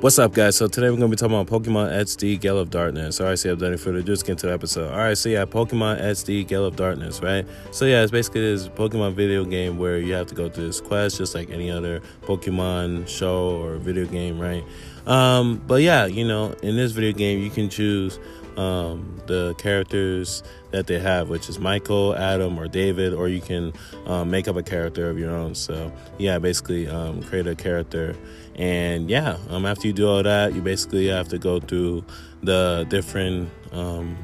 What's up, guys? So today we're gonna be talking about Pokemon XD Gale of Darkness. All right, I've done it for the just get into the episode. All right, so yeah, Pokemon XD Gale of Darkness, right? So yeah, it's basically this Pokemon video game where you have to go through this quest just like any other Pokemon show or video game, right? Um, but yeah, you know, in this video game you can choose um, the characters that they have, which is Michael, Adam, or David, or you can um, make up a character of your own. So, yeah, basically um, create a character. And yeah, um, after you do all that, you basically have to go through the different, um,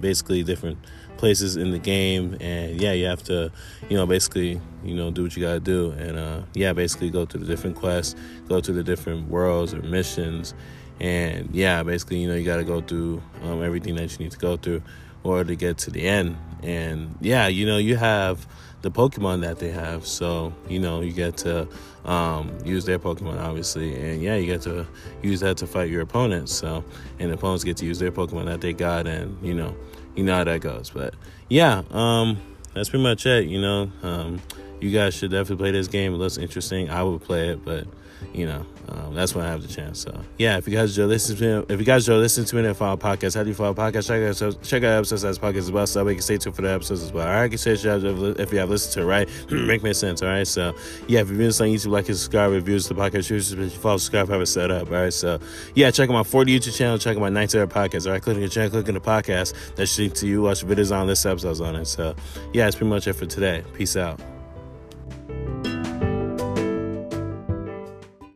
basically different places in the game and yeah you have to you know basically you know do what you gotta do and uh yeah basically go to the different quests go to the different worlds or missions and yeah, basically, you know, you got to go through um, everything that you need to go through or to get to the end. And yeah, you know, you have the Pokemon that they have, so you know, you get to um, use their Pokemon, obviously, and yeah, you get to use that to fight your opponents. So, and opponents get to use their Pokemon that they got, and you know, you know how that goes. But yeah, um, that's pretty much it. You know, um, you guys should definitely play this game. It looks interesting. I would play it, but you know, um, that's when I have the chance. So yeah, if you guys are listening to me, if you guys are listening to me and follow podcast, how do you follow podcast? Check out check out episodes as podcast as well, so that way you can stay tuned for the episodes as well. All right, can say if you have listened to it, right, make me sense. All right, so yeah, if you're doing on YouTube, like and subscribe, reviews the podcast, you follow, subscribe, have it set up. All right, so yeah, check out my 40 YouTube channel, check out my 90 podcast. All right, click on the channel, click on the podcast. That's to you watch videos on this episodes on it. So yeah, it's pretty much it for today. Peace out.